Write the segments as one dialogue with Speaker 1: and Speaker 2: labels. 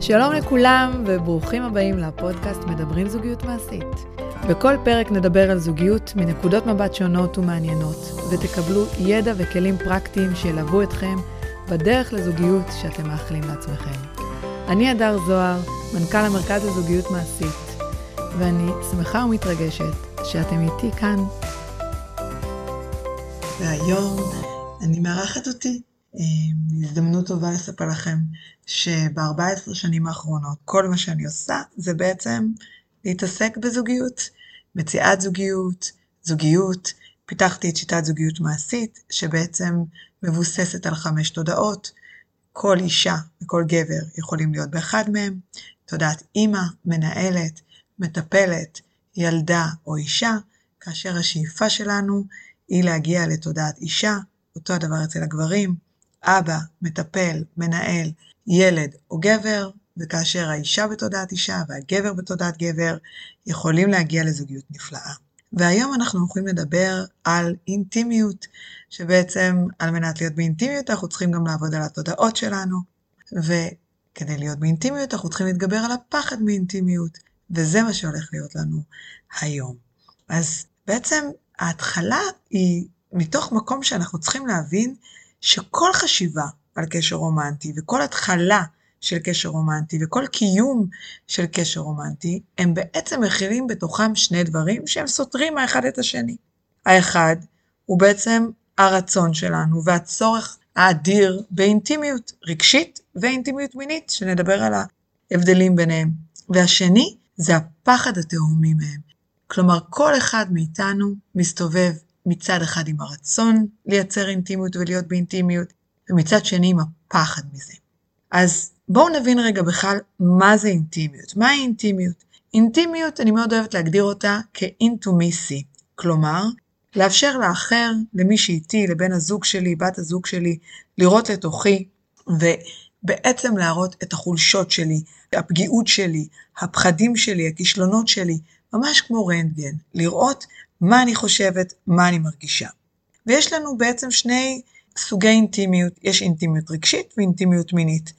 Speaker 1: שלום לכולם וברוכים הבאים לפודקאסט מדברים זוגיות מעשית. בכל פרק נדבר על זוגיות מנקודות מבט שונות ומעניינות, ותקבלו ידע וכלים פרקטיים שילוו אתכם בדרך לזוגיות שאתם מאחלים לעצמכם. אני הדר זוהר, מנכ"ל המרכז לזוגיות מעשית, ואני שמחה ומתרגשת שאתם איתי כאן.
Speaker 2: והיום אני מארחת אותי. אה, הזדמנות טובה לספר לכם שב-14 שנים האחרונות כל מה שאני עושה זה בעצם להתעסק בזוגיות, מציאת זוגיות, זוגיות, פיתחתי את שיטת זוגיות מעשית שבעצם מבוססת על חמש תודעות, כל אישה וכל גבר יכולים להיות באחד מהם, תודעת אימא, מנהלת, מטפלת, ילדה או אישה, כאשר השאיפה שלנו היא להגיע לתודעת אישה, אותו הדבר אצל הגברים, אבא, מטפל, מנהל, ילד או גבר, וכאשר האישה בתודעת אישה והגבר בתודעת גבר, יכולים להגיע לזוגיות נפלאה. והיום אנחנו הולכים לדבר על אינטימיות, שבעצם על מנת להיות באינטימיות אנחנו צריכים גם לעבוד על התודעות שלנו, וכדי להיות באינטימיות אנחנו צריכים להתגבר על הפחד מאינטימיות, וזה מה שהולך להיות לנו היום. אז בעצם ההתחלה היא מתוך מקום שאנחנו צריכים להבין שכל חשיבה על קשר רומנטי וכל התחלה של קשר רומנטי וכל קיום של קשר רומנטי, הם בעצם מכילים בתוכם שני דברים שהם סותרים האחד את השני. האחד הוא בעצם הרצון שלנו והצורך האדיר באינטימיות רגשית ואינטימיות מינית, שנדבר על ההבדלים ביניהם. והשני זה הפחד התהומי מהם. כלומר, כל אחד מאיתנו מסתובב מצד אחד עם הרצון לייצר אינטימיות ולהיות באינטימיות, ומצד שני עם הפחד מזה. אז בואו נבין רגע בכלל מה זה אינטימיות. מהי אינטימיות? אינטימיות, אני מאוד אוהבת להגדיר אותה כאינטומיסי, כלומר, לאפשר לאחר, למי שאיתי, לבן הזוג שלי, בת הזוג שלי, לראות לתוכי, ובעצם להראות את החולשות שלי, הפגיעות שלי, הפחדים שלי, הכישלונות שלי, ממש כמו רנטגן, לראות מה אני חושבת, מה אני מרגישה. ויש לנו בעצם שני סוגי אינטימיות, יש אינטימיות רגשית ואינטימיות מינית.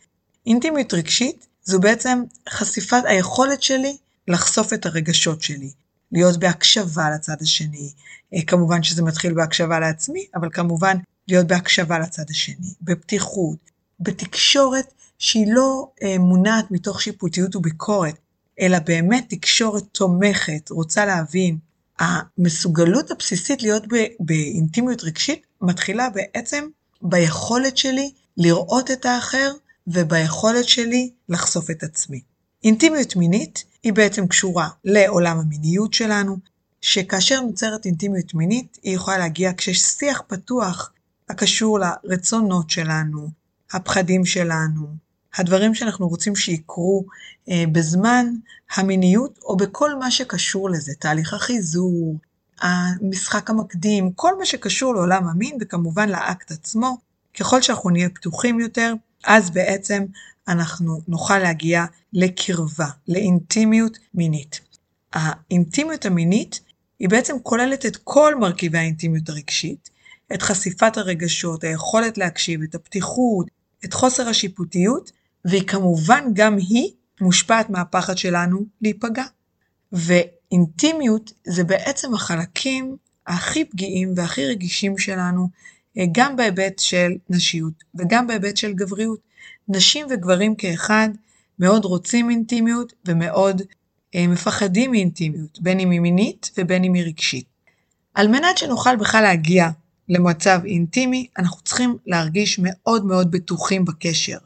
Speaker 2: אינטימיות רגשית זו בעצם חשיפת היכולת שלי לחשוף את הרגשות שלי, להיות בהקשבה לצד השני, אה, כמובן שזה מתחיל בהקשבה לעצמי, אבל כמובן להיות בהקשבה לצד השני, בפתיחות, בתקשורת שהיא לא אה, מונעת מתוך שיפוטיות וביקורת, אלא באמת תקשורת תומכת, רוצה להבין. המסוגלות הבסיסית להיות באינטימיות רגשית מתחילה בעצם ביכולת שלי לראות את האחר וביכולת שלי לחשוף את עצמי. אינטימיות מינית היא בעצם קשורה לעולם המיניות שלנו, שכאשר נוצרת אינטימיות מינית היא יכולה להגיע כשיש שיח פתוח הקשור לרצונות שלנו, הפחדים שלנו, הדברים שאנחנו רוצים שיקרו אה, בזמן המיניות או בכל מה שקשור לזה, תהליך החיזור, המשחק המקדים, כל מה שקשור לעולם המין וכמובן לאקט עצמו, ככל שאנחנו נהיה פתוחים יותר, אז בעצם אנחנו נוכל להגיע לקרבה, לאינטימיות מינית. האינטימיות המינית היא בעצם כוללת את כל מרכיבי האינטימיות הרגשית, את חשיפת הרגשות, היכולת להקשיב, את הפתיחות, את חוסר השיפוטיות, והיא כמובן גם היא מושפעת מהפחד שלנו להיפגע. ואינטימיות זה בעצם החלקים הכי פגיעים והכי רגישים שלנו, אה, גם בהיבט של נשיות וגם בהיבט של גבריות. נשים וגברים כאחד מאוד רוצים אינטימיות ומאוד אה, מפחדים מאינטימיות, בין אם היא מינית ובין אם היא רגשית. על מנת שנוכל בכלל להגיע למצב אינטימי, אנחנו צריכים להרגיש מאוד מאוד בטוחים בקשר.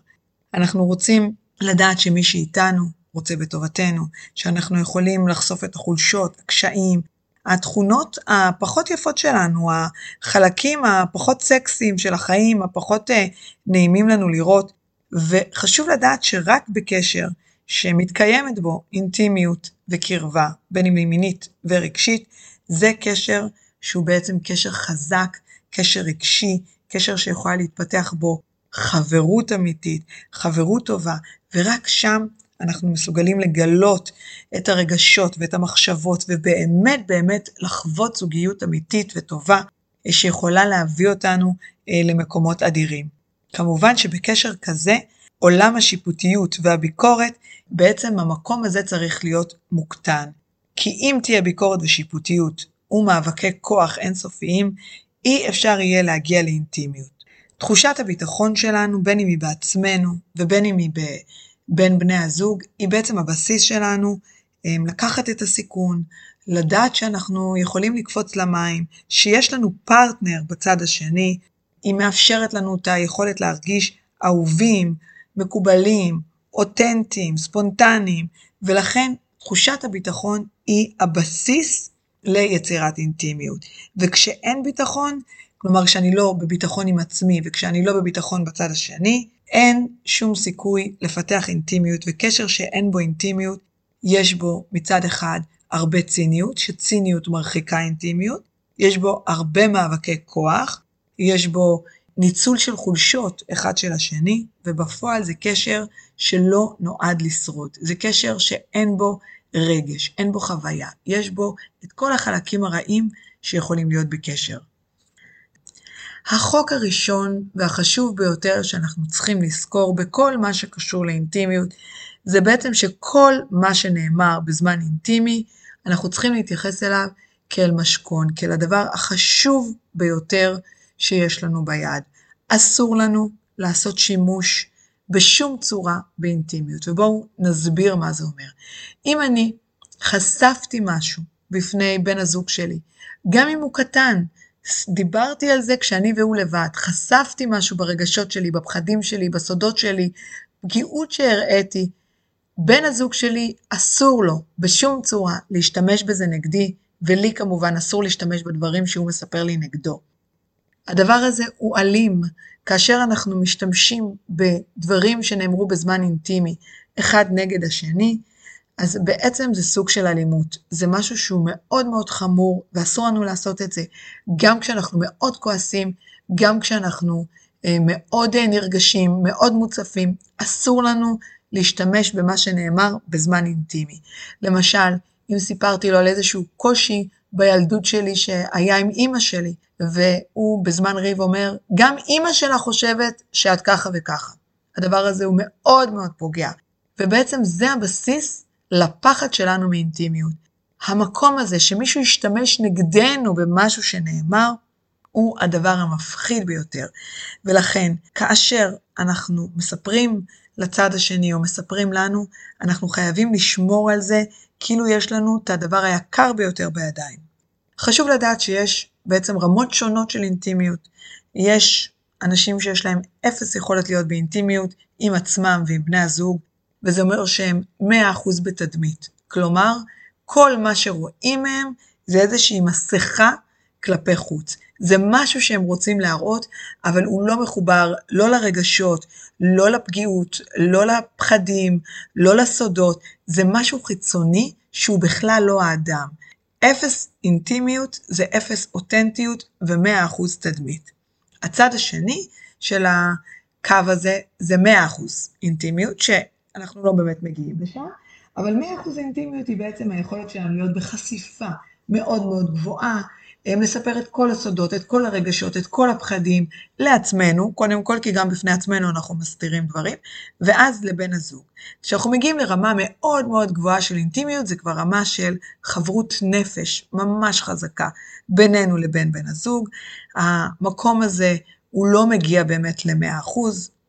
Speaker 2: אנחנו רוצים לדעת שמי שאיתנו רוצה בטובתנו, שאנחנו יכולים לחשוף את החולשות, הקשיים, התכונות הפחות יפות שלנו, החלקים הפחות סקסיים של החיים, הפחות אה, נעימים לנו לראות, וחשוב לדעת שרק בקשר שמתקיימת בו אינטימיות וקרבה, בין אם היא מינית ורגשית, זה קשר שהוא בעצם קשר חזק, קשר רגשי, קשר שיכולה להתפתח בו חברות אמיתית, חברות טובה, ורק שם אנחנו מסוגלים לגלות את הרגשות ואת המחשבות, ובאמת באמת לחוות זוגיות אמיתית וטובה, שיכולה להביא אותנו אה, למקומות אדירים. כמובן שבקשר כזה, עולם השיפוטיות והביקורת, בעצם המקום הזה צריך להיות מוקטן. כי אם תהיה ביקורת ושיפוטיות ומאבקי כוח אינסופיים, אי אפשר יהיה להגיע לאינטימיות. תחושת הביטחון שלנו, בין אם היא בעצמנו ובין אם היא בין בני הזוג, היא בעצם הבסיס שלנו אמ, לקחת את הסיכון, לדעת שאנחנו יכולים לקפוץ למים, שיש לנו פרטנר בצד השני, היא מאפשרת לנו את היכולת להרגיש אהובים, מקובלים, אותנטיים, ספונטניים, ולכן תחושת הביטחון היא הבסיס ליצירת אינטימיות. וכשאין ביטחון, כלומר כשאני לא בביטחון עם עצמי וכשאני לא בביטחון בצד השני, אין שום סיכוי לפתח אינטימיות, וקשר שאין בו אינטימיות, יש בו מצד אחד הרבה ציניות, שציניות מרחיקה אינטימיות, יש בו הרבה מאבקי כוח, יש בו ניצול של חולשות אחד של השני, ובפועל זה קשר שלא נועד לשרוד. זה קשר שאין בו רגש, אין בו חוויה, יש בו את כל החלקים הרעים שיכולים להיות בקשר. החוק הראשון והחשוב ביותר שאנחנו צריכים לזכור בכל מה שקשור לאינטימיות, זה בעצם שכל מה שנאמר בזמן אינטימי, אנחנו צריכים להתייחס אליו כאל משכון, כאל הדבר החשוב ביותר שיש לנו ביד. אסור לנו לעשות שימוש בשום צורה באינטימיות. ובואו נסביר מה זה אומר. אם אני חשפתי משהו בפני בן הזוג שלי, גם אם הוא קטן, דיברתי על זה כשאני והוא לבד, חשפתי משהו ברגשות שלי, בפחדים שלי, בסודות שלי, פגיעות שהראיתי, בן הזוג שלי אסור לו בשום צורה להשתמש בזה נגדי, ולי כמובן אסור להשתמש בדברים שהוא מספר לי נגדו. הדבר הזה הוא אלים כאשר אנחנו משתמשים בדברים שנאמרו בזמן אינטימי אחד נגד השני, אז בעצם זה סוג של אלימות. זה משהו שהוא מאוד מאוד חמור, ואסור לנו לעשות את זה, גם כשאנחנו מאוד כועסים, גם כשאנחנו אה, מאוד אה, נרגשים, מאוד מוצפים, אסור לנו להשתמש במה שנאמר בזמן אינטימי. למשל, אם סיפרתי לו על איזשהו קושי בילדות שלי שהיה עם אימא שלי, והוא בזמן ריב אומר, גם אימא שלה חושבת שאת ככה וככה. הדבר הזה הוא מאוד מאוד פוגע. ובעצם זה הבסיס לפחד שלנו מאינטימיות. המקום הזה שמישהו ישתמש נגדנו במשהו שנאמר, הוא הדבר המפחיד ביותר. ולכן, כאשר אנחנו מספרים לצד השני או מספרים לנו, אנחנו חייבים לשמור על זה כאילו יש לנו את הדבר היקר ביותר בידיים. חשוב לדעת שיש בעצם רמות שונות של אינטימיות. יש אנשים שיש להם אפס יכולת להיות באינטימיות עם עצמם ועם בני הזוג, וזה אומר שהם 100% בתדמית. כלומר, כל מה שרואים מהם זה איזושהי מסכה כלפי חוץ. זה משהו שהם רוצים להראות, אבל הוא לא מחובר לא לרגשות, לא לפגיעות, לא לפחדים, לא לסודות, זה משהו חיצוני שהוא בכלל לא האדם. אפס אינטימיות זה אפס אותנטיות ומאה אחוז תדמית. הצד השני של הקו הזה זה מאה אחוז אינטימיות, שאנחנו לא באמת מגיעים לשם, אבל מאה אחוז אינטימיות היא בעצם היכולת שלנו להיות בחשיפה מאוד מאוד גבוהה, לספר את כל הסודות, את כל הרגשות, את כל הפחדים לעצמנו, קודם כל כי גם בפני עצמנו אנחנו מסתירים דברים, ואז לבן הזוג. כשאנחנו מגיעים לרמה מאוד מאוד גבוהה של אינטימיות, זה כבר רמה של חברות נפש ממש חזקה בינינו לבין בן הזוג. המקום הזה הוא לא מגיע באמת ל-100%,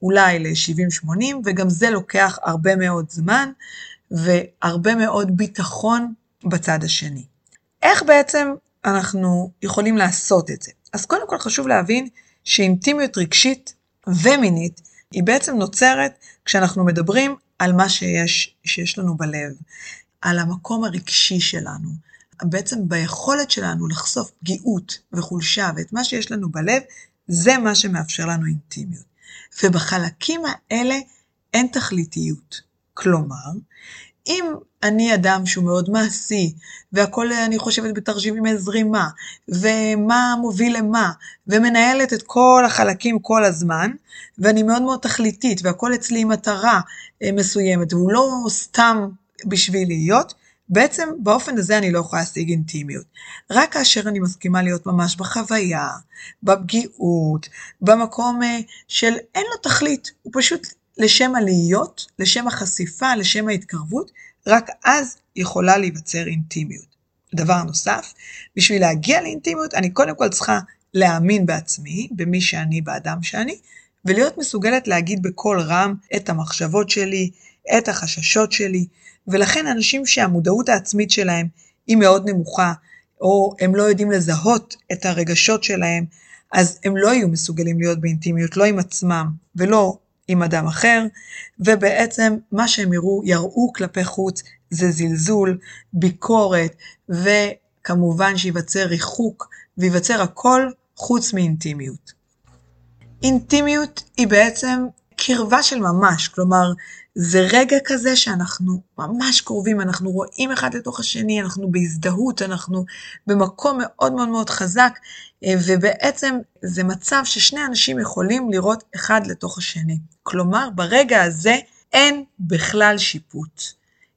Speaker 2: אולי ל-70-80, וגם זה לוקח הרבה מאוד זמן והרבה מאוד ביטחון בצד השני. איך בעצם אנחנו יכולים לעשות את זה. אז קודם כל חשוב להבין שאינטימיות רגשית ומינית היא בעצם נוצרת כשאנחנו מדברים על מה שיש, שיש לנו בלב, על המקום הרגשי שלנו, בעצם ביכולת שלנו לחשוף פגיעות וחולשה ואת מה שיש לנו בלב, זה מה שמאפשר לנו אינטימיות. ובחלקים האלה אין תכליתיות. כלומר, אם אני אדם שהוא מאוד מעשי, והכל אני חושבת בתרשימים זרימה, ומה מוביל למה, ומנהלת את כל החלקים כל הזמן, ואני מאוד מאוד תכליתית, והכל אצלי עם מטרה אה, מסוימת, והוא לא סתם בשביל להיות, בעצם באופן הזה אני לא יכולה להשיג אינטימיות. רק כאשר אני מסכימה להיות ממש בחוויה, בפגיעות, במקום אה, של אין לו תכלית, הוא פשוט לשם הלהיות, לשם החשיפה, לשם ההתקרבות, רק אז יכולה להיווצר אינטימיות. דבר נוסף, בשביל להגיע לאינטימיות, אני קודם כל צריכה להאמין בעצמי, במי שאני, באדם שאני, ולהיות מסוגלת להגיד בקול רם את המחשבות שלי, את החששות שלי, ולכן אנשים שהמודעות העצמית שלהם היא מאוד נמוכה, או הם לא יודעים לזהות את הרגשות שלהם, אז הם לא יהיו מסוגלים להיות באינטימיות, לא עם עצמם ולא עם אדם אחר, ובעצם מה שהם יראו, יראו כלפי חוץ זה זלזול, ביקורת, וכמובן שייווצר ריחוק, וייווצר הכל חוץ מאינטימיות. אינטימיות היא בעצם קרבה של ממש, כלומר, זה רגע כזה שאנחנו ממש קרובים, אנחנו רואים אחד לתוך השני, אנחנו בהזדהות, אנחנו במקום מאוד מאוד מאוד חזק, אה, ובעצם זה מצב ששני אנשים יכולים לראות אחד לתוך השני. כלומר, ברגע הזה אין בכלל שיפוט.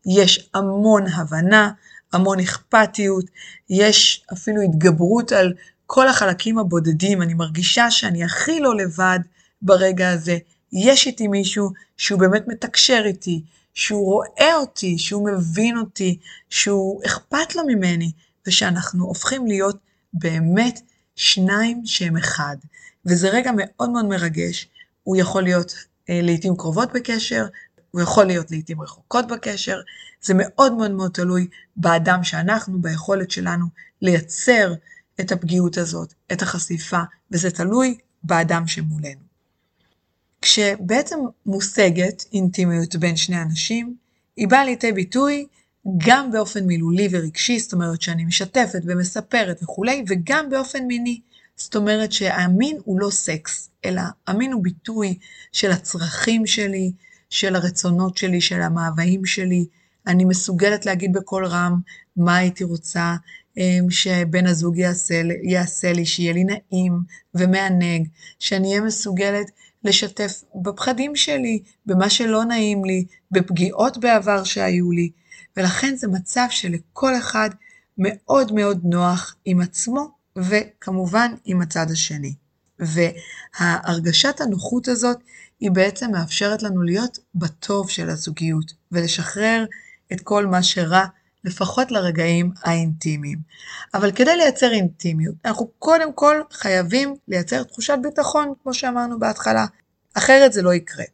Speaker 2: יש המון הבנה, המון אכפתיות, יש אפילו התגברות על כל החלקים הבודדים, אני מרגישה שאני הכי לא לבד ברגע הזה. יש איתי מישהו שהוא באמת מתקשר איתי, שהוא רואה אותי, שהוא מבין אותי, שהוא אכפת לו ממני, ושאנחנו הופכים להיות באמת שניים שהם אחד. וזה רגע מאוד מאוד מרגש. הוא יכול להיות אה, לעיתים קרובות בקשר, הוא יכול להיות לעיתים רחוקות בקשר. זה מאוד מאוד מאוד תלוי באדם שאנחנו, ביכולת שלנו לייצר את הפגיעות הזאת, את החשיפה, וזה תלוי באדם שמולנו. כשבעצם מושגת אינטימיות בין שני אנשים, היא באה לידי ביטוי גם באופן מילולי ורגשי, זאת אומרת שאני משתפת ומספרת וכולי, וגם באופן מיני. זאת אומרת שהמין הוא לא סקס, אלא המין הוא ביטוי של הצרכים שלי, של הרצונות שלי, של המאוויים שלי. אני מסוגלת להגיד בקול רם מה הייתי רוצה אמ, שבן הזוג יעשה, יעשה לי, שיהיה לי נעים ומענג, שאני אהיה מסוגלת לשתף בפחדים שלי, במה שלא נעים לי, בפגיעות בעבר שהיו לי, ולכן זה מצב שלכל אחד מאוד מאוד נוח עם עצמו, וכמובן עם הצד השני. והרגשת הנוחות הזאת היא בעצם מאפשרת לנו להיות בטוב של הזוגיות, ולשחרר את כל מה שרע, לפחות לרגעים האינטימיים. אבל כדי לייצר אינטימיות, אנחנו קודם כל חייבים לייצר תחושת ביטחון, כמו שאמרנו בהתחלה, אחרת זה לא יקרה.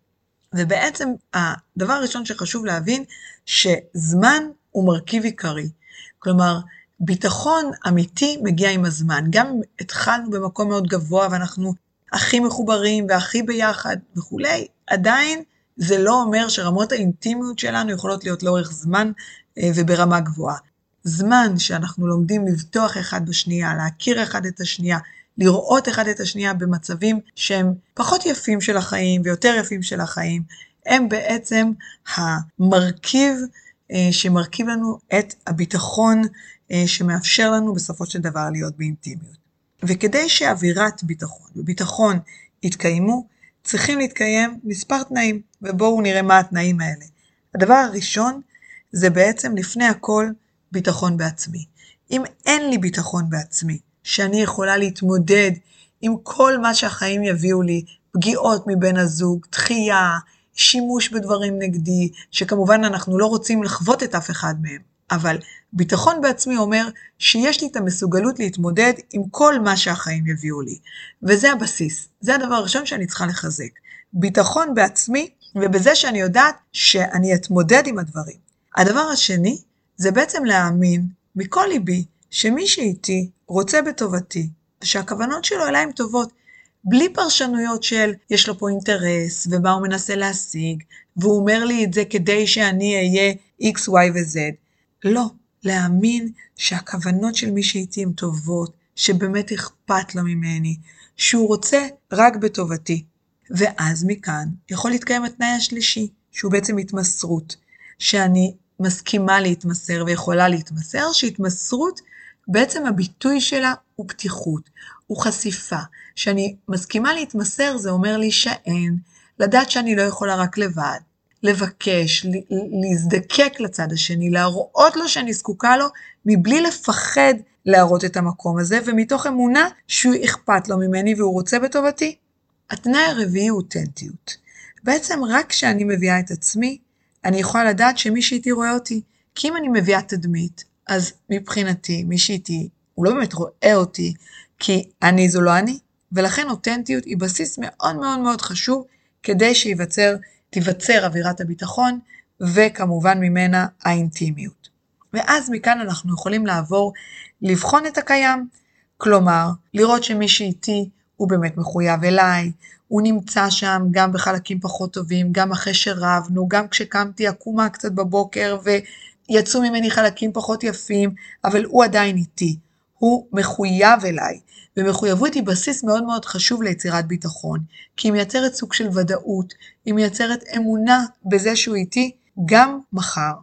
Speaker 2: ובעצם הדבר הראשון שחשוב להבין, שזמן הוא מרכיב עיקרי. כלומר, ביטחון אמיתי מגיע עם הזמן. גם אם התחלנו במקום מאוד גבוה ואנחנו הכי מחוברים והכי ביחד וכולי, עדיין זה לא אומר שרמות האינטימיות שלנו יכולות להיות לאורך זמן וברמה גבוהה. זמן שאנחנו לומדים לבטוח אחד בשנייה, להכיר אחד את השנייה, לראות אחד את השנייה במצבים שהם פחות יפים של החיים ויותר יפים של החיים, הם בעצם המרכיב אה, שמרכיב לנו את הביטחון אה, שמאפשר לנו בסופו של דבר להיות באינטימיות. וכדי שאווירת ביטחון וביטחון יתקיימו, צריכים להתקיים מספר תנאים, ובואו נראה מה התנאים האלה. הדבר הראשון זה בעצם לפני הכל ביטחון בעצמי. אם אין לי ביטחון בעצמי, שאני יכולה להתמודד עם כל מה שהחיים יביאו לי, פגיעות מבן הזוג, דחייה, שימוש בדברים נגדי, שכמובן אנחנו לא רוצים לחוות את אף אחד מהם, אבל ביטחון בעצמי אומר שיש לי את המסוגלות להתמודד עם כל מה שהחיים יביאו לי. וזה הבסיס, זה הדבר הראשון שאני צריכה לחזק. ביטחון בעצמי ובזה שאני יודעת שאני אתמודד עם הדברים. הדבר השני זה בעצם להאמין מכל ליבי שמי שאיתי רוצה בטובתי, ושהכוונות שלו אליי הן טובות, בלי פרשנויות של יש לו פה אינטרס, ומה הוא מנסה להשיג, והוא אומר לי את זה כדי שאני אהיה x, y ו-z. לא, להאמין שהכוונות של מי שאיתי הן טובות, שבאמת אכפת לו ממני, שהוא רוצה רק בטובתי. ואז מכאן יכול להתקיים התנאי השלישי, שהוא בעצם התמסרות, שאני מסכימה להתמסר ויכולה להתמסר, שהתמסרות בעצם הביטוי שלה הוא פתיחות, הוא חשיפה. שאני מסכימה להתמסר זה אומר להישען, לדעת שאני לא יכולה רק לבד, לבקש, להזדקק לצד השני, להראות לו שאני זקוקה לו, מבלי לפחד להראות את המקום הזה, ומתוך אמונה שהוא אכפת לו ממני והוא רוצה בטובתי. התנאי הרביעי הוא אותנטיות. בעצם רק כשאני מביאה את עצמי, אני יכולה לדעת שמי שאיתי רואה אותי. כי אם אני מביאה תדמית, אז מבחינתי, מי שאיתי, הוא לא באמת רואה אותי, כי אני זו לא אני, ולכן אותנטיות היא בסיס מאוד מאוד מאוד חשוב כדי שתיווצר אווירת הביטחון, וכמובן ממנה האינטימיות. ואז מכאן אנחנו יכולים לעבור לבחון את הקיים, כלומר, לראות שמי שאיתי הוא באמת מחויב אליי, הוא נמצא שם גם בחלקים פחות טובים, גם אחרי שרבנו, גם כשקמתי עקומה קצת בבוקר ויצאו ממני חלקים פחות יפים, אבל הוא עדיין איתי. הוא מחויב אליי, ומחויבות היא בסיס מאוד מאוד חשוב ליצירת ביטחון, כי היא מייצרת סוג של ודאות, היא מייצרת אמונה בזה שהוא איתי גם מחר.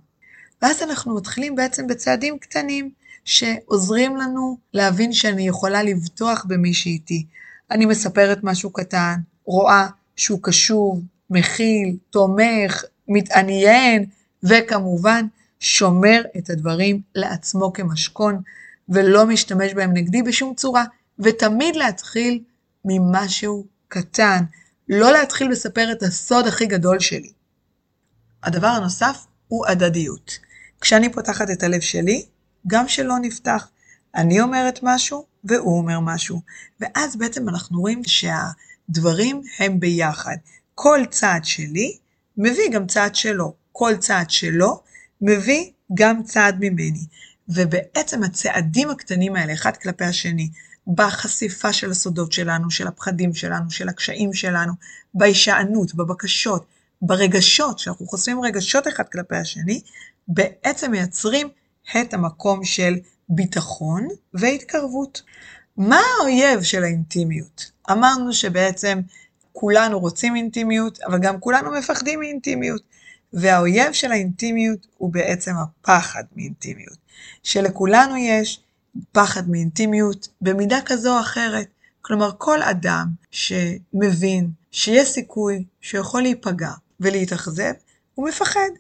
Speaker 2: ואז אנחנו מתחילים בעצם בצעדים קטנים, שעוזרים לנו להבין שאני יכולה לבטוח במי שאיתי. אני מספרת משהו קטן, רואה שהוא קשוב, מכיל, תומך, מתעניין, וכמובן שומר את הדברים לעצמו כמשכון, ולא משתמש בהם נגדי בשום צורה, ותמיד להתחיל ממשהו קטן, לא להתחיל לספר את הסוד הכי גדול שלי. הדבר הנוסף הוא הדדיות. כשאני פותחת את הלב שלי, גם שלא נפתח. אני אומרת משהו והוא אומר משהו. ואז בעצם אנחנו רואים שהדברים הם ביחד. כל צעד שלי מביא גם צעד שלו. כל צעד שלו מביא גם צעד ממני. ובעצם הצעדים הקטנים האלה, אחד כלפי השני, בחשיפה של הסודות שלנו, של הפחדים שלנו, של הקשיים שלנו, בהישענות, בבקשות, ברגשות, שאנחנו חושפים רגשות אחד כלפי השני, בעצם מייצרים את המקום של ביטחון והתקרבות. מה האויב של האינטימיות? אמרנו שבעצם כולנו רוצים אינטימיות, אבל גם כולנו מפחדים מאינטימיות. והאויב של האינטימיות הוא בעצם הפחד מאינטימיות. שלכולנו יש פחד מאינטימיות במידה כזו או אחרת. כלומר, כל אדם שמבין שיש סיכוי שיכול להיפגע ולהתאכזב, הוא מפחד.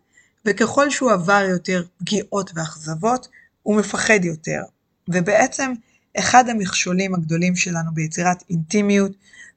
Speaker 2: וככל שהוא עבר יותר פגיעות ואכזבות, הוא מפחד יותר. ובעצם, אחד המכשולים הגדולים שלנו ביצירת אינטימיות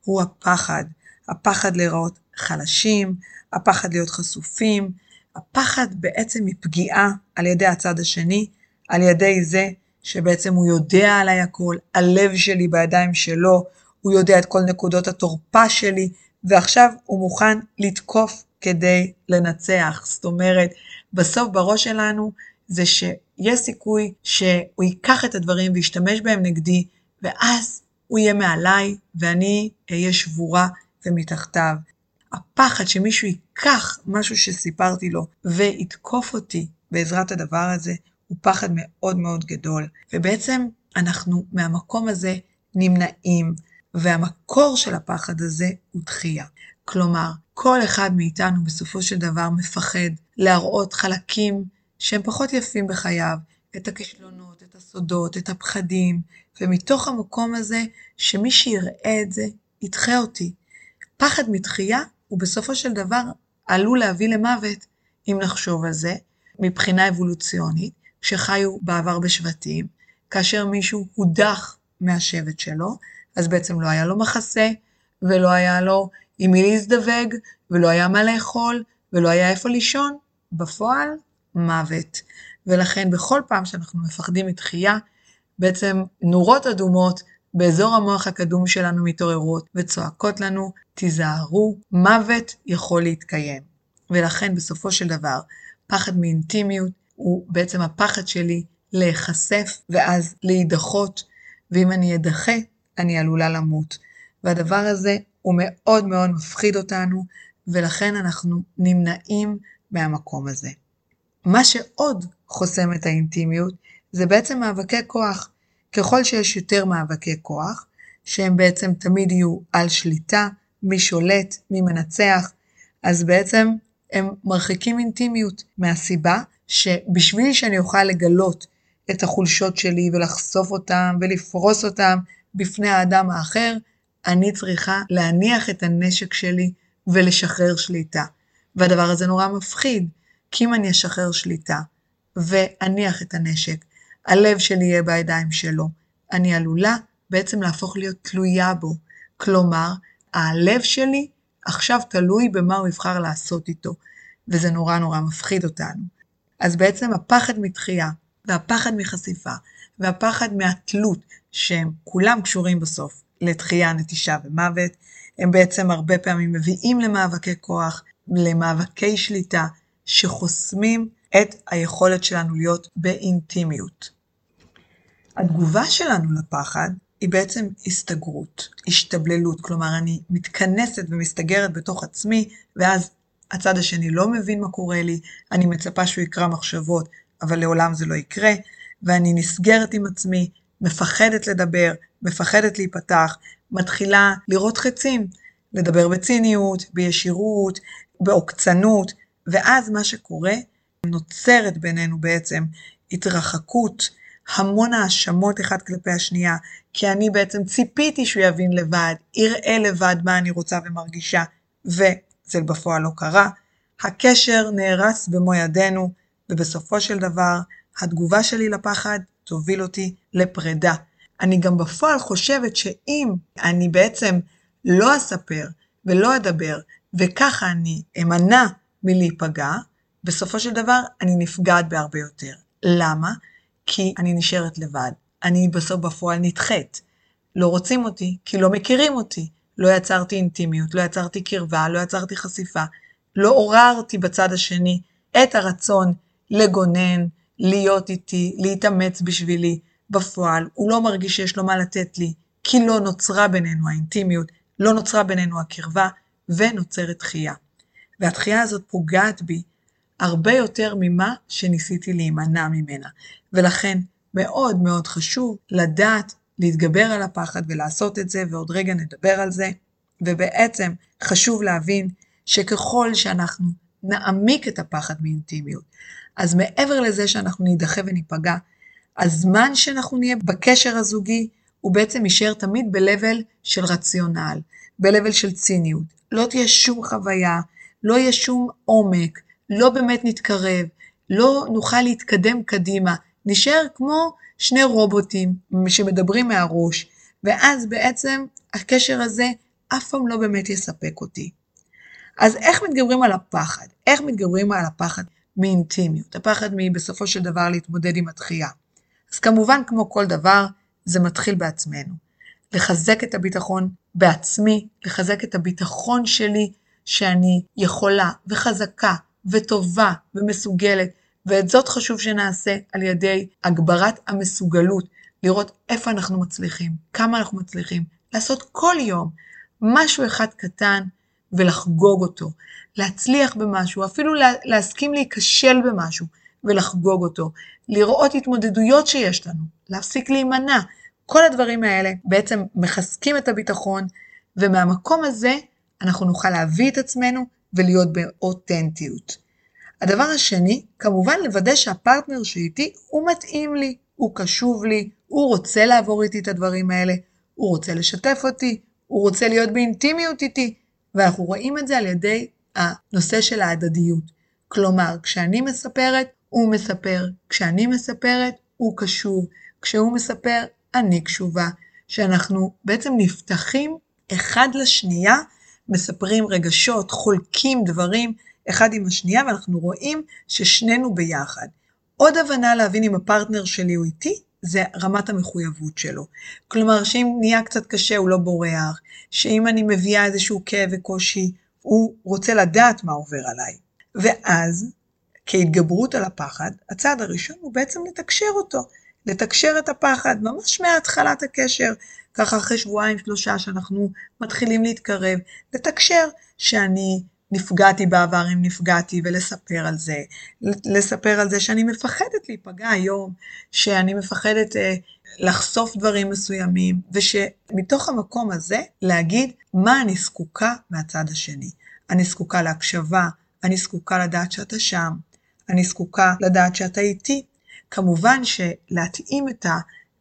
Speaker 2: הוא הפחד. הפחד להיראות חלשים, הפחד להיות חשופים, הפחד בעצם מפגיעה על ידי הצד השני, על ידי זה שבעצם הוא יודע עליי הכל, הלב שלי בידיים שלו, הוא יודע את כל נקודות התורפה שלי, ועכשיו הוא מוכן לתקוף כדי לנצח. זאת אומרת, בסוף בראש שלנו זה שיש סיכוי שהוא ייקח את הדברים וישתמש בהם נגדי, ואז הוא יהיה מעליי ואני אהיה שבורה ומתחתיו. הפחד שמישהו ייקח משהו שסיפרתי לו ויתקוף אותי בעזרת הדבר הזה, הוא פחד מאוד מאוד גדול. ובעצם אנחנו מהמקום הזה נמנעים, והמקור של הפחד הזה הוא דחייה. כלומר, כל אחד מאיתנו בסופו של דבר מפחד להראות חלקים שהם פחות יפים בחייו, את הכישלונות, את הסודות, את הפחדים, ומתוך המקום הזה, שמי שיראה את זה, ידחה אותי. פחד מתחייה הוא בסופו של דבר עלול להביא למוות, אם נחשוב על זה, מבחינה אבולוציונית, שחיו בעבר בשבטים, כאשר מישהו הודח מהשבט שלו, אז בעצם לא היה לו מחסה, ולא היה לו עם מי להזדווג, ולא היה מה לאכול, ולא היה איפה לישון. בפועל, מוות. ולכן בכל פעם שאנחנו מפחדים מתחייה, בעצם נורות אדומות באזור המוח הקדום שלנו מתעוררות וצועקות לנו, תיזהרו, מוות יכול להתקיים. ולכן בסופו של דבר, פחד מאינטימיות הוא בעצם הפחד שלי להיחשף ואז להידחות, ואם אני אדחה, אני עלולה למות. והדבר הזה הוא מאוד מאוד מפחיד אותנו, ולכן אנחנו נמנעים מהמקום הזה. מה שעוד חוסם את האינטימיות, זה בעצם מאבקי כוח. ככל שיש יותר מאבקי כוח, שהם בעצם תמיד יהיו על שליטה, מי שולט, מי מנצח, אז בעצם הם מרחיקים אינטימיות, מהסיבה שבשביל שאני אוכל לגלות את החולשות שלי ולחשוף אותם ולפרוס אותם בפני האדם האחר, אני צריכה להניח את הנשק שלי ולשחרר שליטה. והדבר הזה נורא מפחיד, כי אם אני אשחרר שליטה ואניח את הנשק, הלב שלי יהיה בידיים שלו, אני עלולה בעצם להפוך להיות תלויה בו. כלומר, הלב שלי עכשיו תלוי במה הוא יבחר לעשות איתו, וזה נורא נורא מפחיד אותנו. אז בעצם הפחד מתחייה, והפחד מחשיפה, והפחד מהתלות, שהם כולם קשורים בסוף לתחייה, נטישה ומוות, הם בעצם הרבה פעמים מביאים למאבקי כוח, למאבקי שליטה, שחוסמים את היכולת שלנו להיות באינטימיות. התגובה שלנו לפחד היא בעצם הסתגרות, השתבללות, כלומר אני מתכנסת ומסתגרת בתוך עצמי, ואז הצד השני לא מבין מה קורה לי, אני מצפה שהוא יקרא מחשבות, אבל לעולם זה לא יקרה, ואני נסגרת עם עצמי, מפחדת לדבר, מפחדת להיפתח, מתחילה לראות חצים, לדבר בציניות, בישירות, בעוקצנות, ואז מה שקורה, נוצרת בינינו בעצם התרחקות, המון האשמות אחד כלפי השנייה, כי אני בעצם ציפיתי שהוא יבין לבד, יראה לבד מה אני רוצה ומרגישה, וזה בפועל לא קרה. הקשר נהרס במו ידינו, ובסופו של דבר, התגובה שלי לפחד תוביל אותי לפרידה. אני גם בפועל חושבת שאם אני בעצם לא אספר ולא אדבר, וככה אני אמנע מלהיפגע, בסופו של דבר אני נפגעת בהרבה יותר. למה? כי אני נשארת לבד. אני בסוף בפועל נדחית. לא רוצים אותי, כי לא מכירים אותי. לא יצרתי אינטימיות, לא יצרתי קרבה, לא יצרתי חשיפה. לא עוררתי בצד השני את הרצון לגונן, להיות איתי, להתאמץ בשבילי. בפועל, הוא לא מרגיש שיש לו מה לתת לי, כי לא נוצרה בינינו האינטימיות, לא נוצרה בינינו הקרבה, ונוצרת דחייה. והדחייה הזאת פוגעת בי הרבה יותר ממה שניסיתי להימנע ממנה. ולכן מאוד מאוד חשוב לדעת להתגבר על הפחד ולעשות את זה, ועוד רגע נדבר על זה. ובעצם חשוב להבין שככל שאנחנו נעמיק את הפחד מאינטימיות, אז מעבר לזה שאנחנו נידחה וניפגע, הזמן שאנחנו נהיה בקשר הזוגי הוא בעצם יישאר תמיד ב-level של רציונל, ב-level של ציניות. לא תהיה שום חוויה, לא יהיה שום עומק, לא באמת נתקרב, לא נוכל להתקדם קדימה, נשאר כמו שני רובוטים שמדברים מהראש, ואז בעצם הקשר הזה אף פעם לא באמת יספק אותי. אז איך מתגברים על הפחד? איך מתגברים על הפחד מאינטימיות? הפחד מבסופו של דבר להתמודד עם התחייה. אז כמובן, כמו כל דבר, זה מתחיל בעצמנו. לחזק את הביטחון בעצמי, לחזק את הביטחון שלי שאני יכולה וחזקה וטובה ומסוגלת, ואת זאת חשוב שנעשה על ידי הגברת המסוגלות, לראות איפה אנחנו מצליחים, כמה אנחנו מצליחים, לעשות כל יום משהו אחד קטן ולחגוג אותו, להצליח במשהו, אפילו להסכים להיכשל במשהו ולחגוג אותו, לראות התמודדויות שיש לנו, להפסיק להימנע. כל הדברים האלה בעצם מחזקים את הביטחון, ומהמקום הזה אנחנו נוכל להביא את עצמנו ולהיות באותנטיות. הדבר השני, כמובן לוודא שהפרטנר שאיתי הוא מתאים לי, הוא קשוב לי, הוא רוצה לעבור איתי את הדברים האלה, הוא רוצה לשתף אותי, הוא רוצה להיות באינטימיות איתי, ואנחנו רואים את זה על ידי הנושא של ההדדיות. כלומר, כשאני מספרת, הוא מספר, כשאני מספרת, הוא קשוב, כשהוא מספר, אני קשובה, שאנחנו בעצם נפתחים אחד לשנייה, מספרים רגשות, חולקים דברים אחד עם השנייה, ואנחנו רואים ששנינו ביחד. עוד הבנה להבין אם הפרטנר שלי הוא איתי, זה רמת המחויבות שלו. כלומר, שאם נהיה קצת קשה הוא לא בורח, שאם אני מביאה איזשהו כאב וקושי, הוא רוצה לדעת מה עובר עליי. ואז כהתגברות על הפחד, הצעד הראשון הוא בעצם לתקשר אותו, לתקשר את הפחד, ממש מהתחלת הקשר, ככה אחרי שבועיים שלושה שאנחנו מתחילים להתקרב, לתקשר שאני נפגעתי בעבר אם נפגעתי ולספר על זה, לספר על זה שאני מפחדת להיפגע היום, שאני מפחדת אה, לחשוף דברים מסוימים, ושמתוך המקום הזה להגיד מה אני זקוקה מהצד השני. אני זקוקה להקשבה, אני זקוקה לדעת שאתה שם, אני זקוקה לדעת שאתה איתי. כמובן שלהתאים את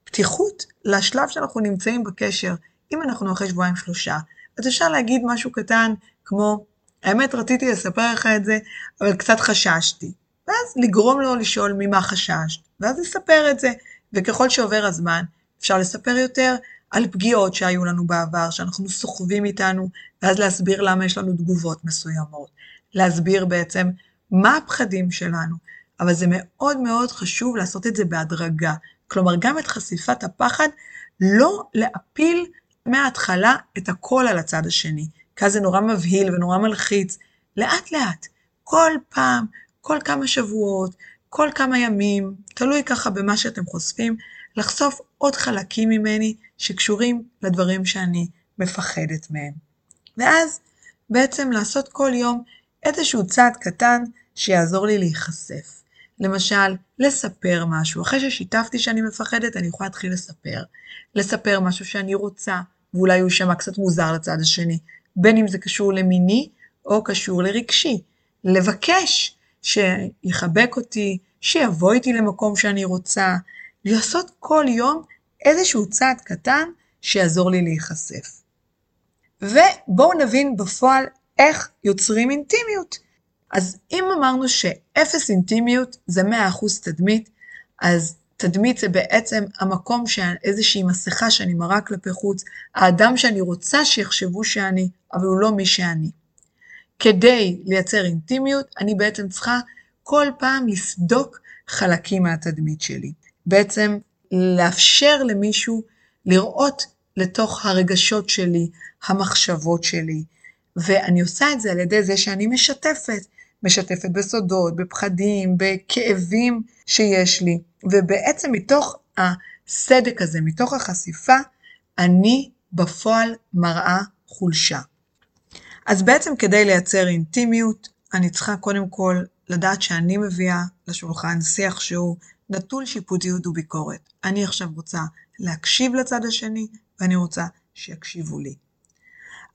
Speaker 2: הפתיחות לשלב שאנחנו נמצאים בקשר. אם אנחנו אחרי שבועיים שלושה, אז אפשר להגיד משהו קטן כמו, האמת רציתי לספר לך את זה, אבל קצת חששתי. ואז לגרום לו לשאול ממה חששת, ואז לספר את זה. וככל שעובר הזמן, אפשר לספר יותר, על פגיעות שהיו לנו בעבר, שאנחנו סוחבים איתנו, ואז להסביר למה יש לנו תגובות מסוימות. להסביר בעצם מה הפחדים שלנו, אבל זה מאוד מאוד חשוב לעשות את זה בהדרגה. כלומר, גם את חשיפת הפחד, לא להפיל מההתחלה את הכל על הצד השני, כי אז זה נורא מבהיל ונורא מלחיץ. לאט לאט, כל פעם, כל כמה שבועות, כל כמה ימים, תלוי ככה במה שאתם חושפים, לחשוף עוד חלקים ממני שקשורים לדברים שאני מפחדת מהם. ואז בעצם לעשות כל יום איזשהו צעד קטן שיעזור לי להיחשף. למשל, לספר משהו. אחרי ששיתפתי שאני מפחדת, אני יכולה להתחיל לספר. לספר משהו שאני רוצה, ואולי הוא יישמע קצת מוזר לצד השני, בין אם זה קשור למיני או קשור לרגשי. לבקש שיחבק אותי, שיבוא איתי למקום שאני רוצה, לעשות כל יום איזשהו צעד קטן שיעזור לי להיחשף. ובואו נבין בפועל איך יוצרים אינטימיות. אז אם אמרנו שאפס אינטימיות זה 100% תדמית, אז תדמית זה בעצם המקום שאיזושהי מסכה שאני מראה כלפי חוץ, האדם שאני רוצה שיחשבו שאני, אבל הוא לא מי שאני. כדי לייצר אינטימיות, אני בעצם צריכה כל פעם לסדוק חלקים מהתדמית שלי. בעצם לאפשר למישהו לראות לתוך הרגשות שלי, המחשבות שלי, ואני עושה את זה על ידי זה שאני משתפת, משתפת בסודות, בפחדים, בכאבים שיש לי, ובעצם מתוך הסדק הזה, מתוך החשיפה, אני בפועל מראה חולשה. אז בעצם כדי לייצר אינטימיות, אני צריכה קודם כל לדעת שאני מביאה לשולחן שיח שהוא נטול שיפוטיות וביקורת. אני עכשיו רוצה להקשיב לצד השני, ואני רוצה שיקשיבו לי.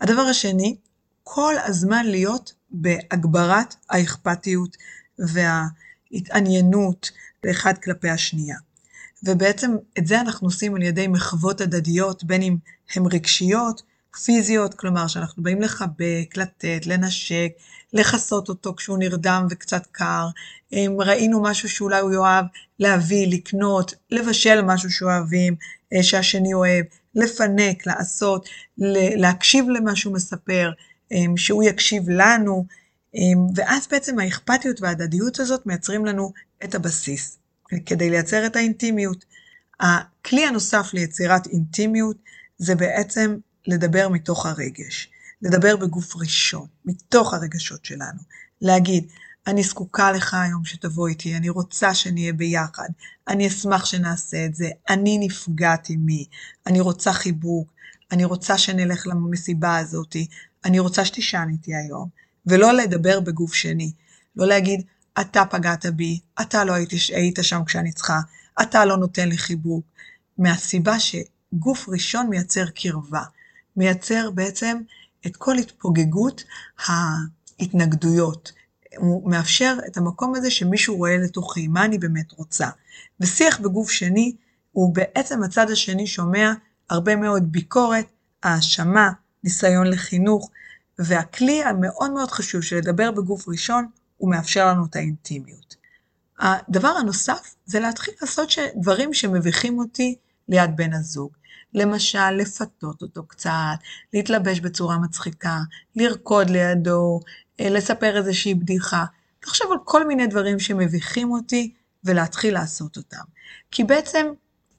Speaker 2: הדבר השני, כל הזמן להיות בהגברת האכפתיות וההתעניינות לאחד כלפי השנייה. ובעצם את זה אנחנו עושים על ידי מחוות הדדיות, בין אם הן רגשיות, פיזיות, כלומר שאנחנו באים לחבק, לתת, לנשק, לכסות אותו כשהוא נרדם וקצת קר, אם ראינו משהו שאולי הוא יאהב, להביא, לקנות, לבשל משהו שאוהבים, אה, שהשני אוהב, לפנק, לעשות, להקשיב למה שהוא מספר, שהוא יקשיב לנו, אה, ואז בעצם האכפתיות וההדדיות הזאת מייצרים לנו את הבסיס, כדי לייצר את האינטימיות. הכלי הנוסף ליצירת אינטימיות זה בעצם לדבר מתוך הרגש, לדבר בגוף ראשון, מתוך הרגשות שלנו, להגיד, אני זקוקה לך היום שתבוא איתי, אני רוצה שנהיה ביחד, אני אשמח שנעשה את זה, אני נפגעתי מי, אני רוצה חיבוק, אני רוצה שנלך למסיבה הזאתי, אני רוצה שתישן איתי היום, ולא לדבר בגוף שני, לא להגיד, אתה פגעת בי, אתה לא היית, היית שם כשאני צריכה, אתה לא נותן לי חיבוק, מהסיבה שגוף ראשון מייצר קרבה, מייצר בעצם את כל התפוגגות ההתנגדויות. הוא מאפשר את המקום הזה שמישהו רואה לתוכי, מה אני באמת רוצה. ושיח בגוף שני, הוא בעצם הצד השני שומע הרבה מאוד ביקורת, האשמה, ניסיון לחינוך, והכלי המאוד מאוד חשוב של לדבר בגוף ראשון, הוא מאפשר לנו את האינטימיות. הדבר הנוסף זה להתחיל לעשות דברים שמביכים אותי ליד בן הזוג. למשל, לפתות אותו קצת, להתלבש בצורה מצחיקה, לרקוד לידו, אה, לספר איזושהי בדיחה. לחשוב על כל מיני דברים שמביכים אותי ולהתחיל לעשות אותם. כי בעצם,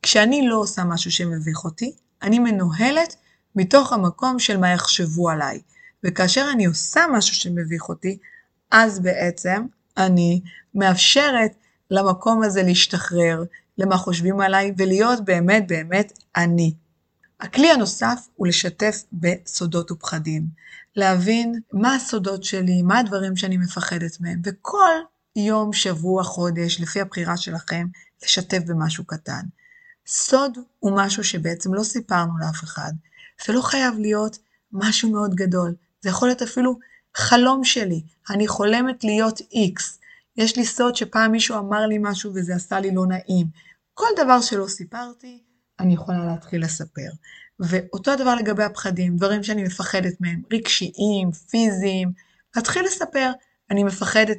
Speaker 2: כשאני לא עושה משהו שמביך אותי, אני מנוהלת מתוך המקום של מה יחשבו עליי. וכאשר אני עושה משהו שמביך אותי, אז בעצם אני מאפשרת למקום הזה להשתחרר, למה חושבים עליי, ולהיות באמת באמת אני. הכלי הנוסף הוא לשתף בסודות ופחדים. להבין מה הסודות שלי, מה הדברים שאני מפחדת מהם, וכל יום, שבוע, חודש, לפי הבחירה שלכם, לשתף במשהו קטן. סוד הוא משהו שבעצם לא סיפרנו לאף אחד. זה לא חייב להיות משהו מאוד גדול. זה יכול להיות אפילו חלום שלי. אני חולמת להיות איקס. יש לי סוד שפעם מישהו אמר לי משהו וזה עשה לי לא נעים. כל דבר שלא סיפרתי, אני יכולה להתחיל לספר. ואותו הדבר לגבי הפחדים, דברים שאני מפחדת מהם, רגשיים, פיזיים, להתחיל לספר, אני מפחדת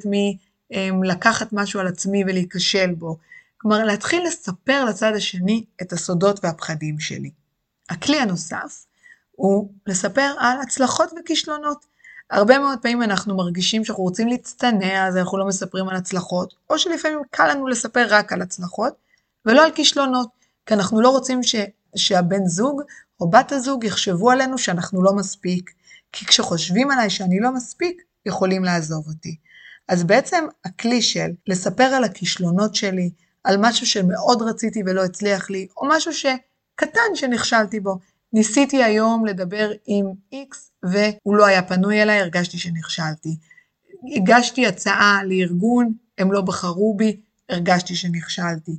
Speaker 2: מלקחת משהו על עצמי ולהיכשל בו. כלומר, להתחיל לספר לצד השני את הסודות והפחדים שלי. הכלי הנוסף הוא לספר על הצלחות וכישלונות. הרבה מאוד פעמים אנחנו מרגישים שאנחנו רוצים להצטנע, אז אנחנו לא מספרים על הצלחות, או שלפעמים קל לנו לספר רק על הצלחות, ולא על כישלונות, כי אנחנו לא רוצים ש, שהבן זוג או בת הזוג יחשבו עלינו שאנחנו לא מספיק, כי כשחושבים עליי שאני לא מספיק, יכולים לעזוב אותי. אז בעצם הכלי של לספר על הכישלונות שלי, על משהו שמאוד רציתי ולא הצליח לי, או משהו שקטן שנכשלתי בו. ניסיתי היום לדבר עם X והוא לא היה פנוי אליי, הרגשתי שנכשלתי. הגשתי הצעה לארגון, הם לא בחרו בי, הרגשתי שנכשלתי.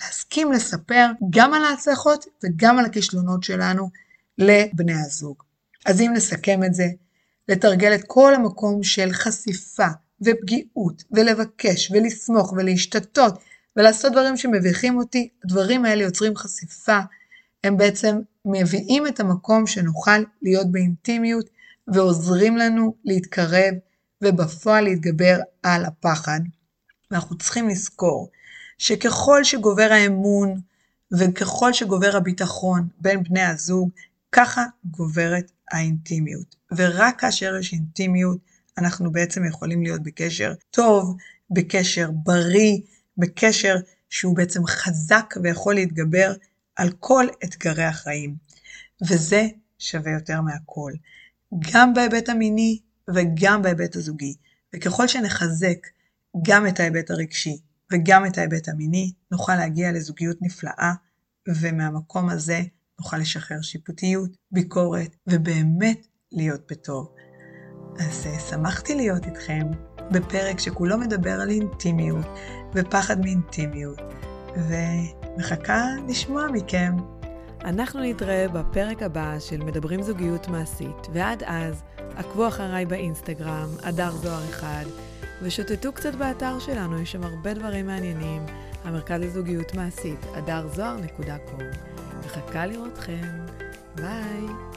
Speaker 2: להסכים לספר גם על ההצלחות וגם על הכישלונות שלנו לבני הזוג. אז אם נסכם את זה, לתרגל את כל המקום של חשיפה ופגיעות, ולבקש, ולסמוך, ולהשתתות, ולעשות דברים שמביכים אותי, הדברים האלה יוצרים חשיפה, הם בעצם מביאים את המקום שנוכל להיות באינטימיות, ועוזרים לנו להתקרב, ובפועל להתגבר על הפחד. ואנחנו צריכים לזכור שככל שגובר האמון, וככל שגובר הביטחון בין בני הזוג, ככה גוברת האינטימיות. ורק כאשר יש אינטימיות, אנחנו בעצם יכולים להיות בקשר טוב, בקשר בריא, בקשר שהוא בעצם חזק ויכול להתגבר על כל אתגרי החיים. וזה שווה יותר מהכל, גם בהיבט המיני וגם בהיבט הזוגי. וככל שנחזק גם את ההיבט הרגשי וגם את ההיבט המיני, נוכל להגיע לזוגיות נפלאה, ומהמקום הזה נוכל לשחרר שיפוטיות, ביקורת, ובאמת להיות בטוב. אז אה, שמחתי להיות איתכם בפרק שכולו מדבר על אינטימיות ופחד מאינטימיות, ומחכה לשמוע מכם.
Speaker 1: אנחנו נתראה בפרק הבא של מדברים זוגיות מעשית, ועד אז עקבו אחריי באינסטגרם, אדר זוהר אחד, ושוטטו קצת באתר שלנו, יש שם הרבה דברים מעניינים, המרכז לזוגיות מעשית, אדר זוהר.קום. מחכה לראותכם, ביי.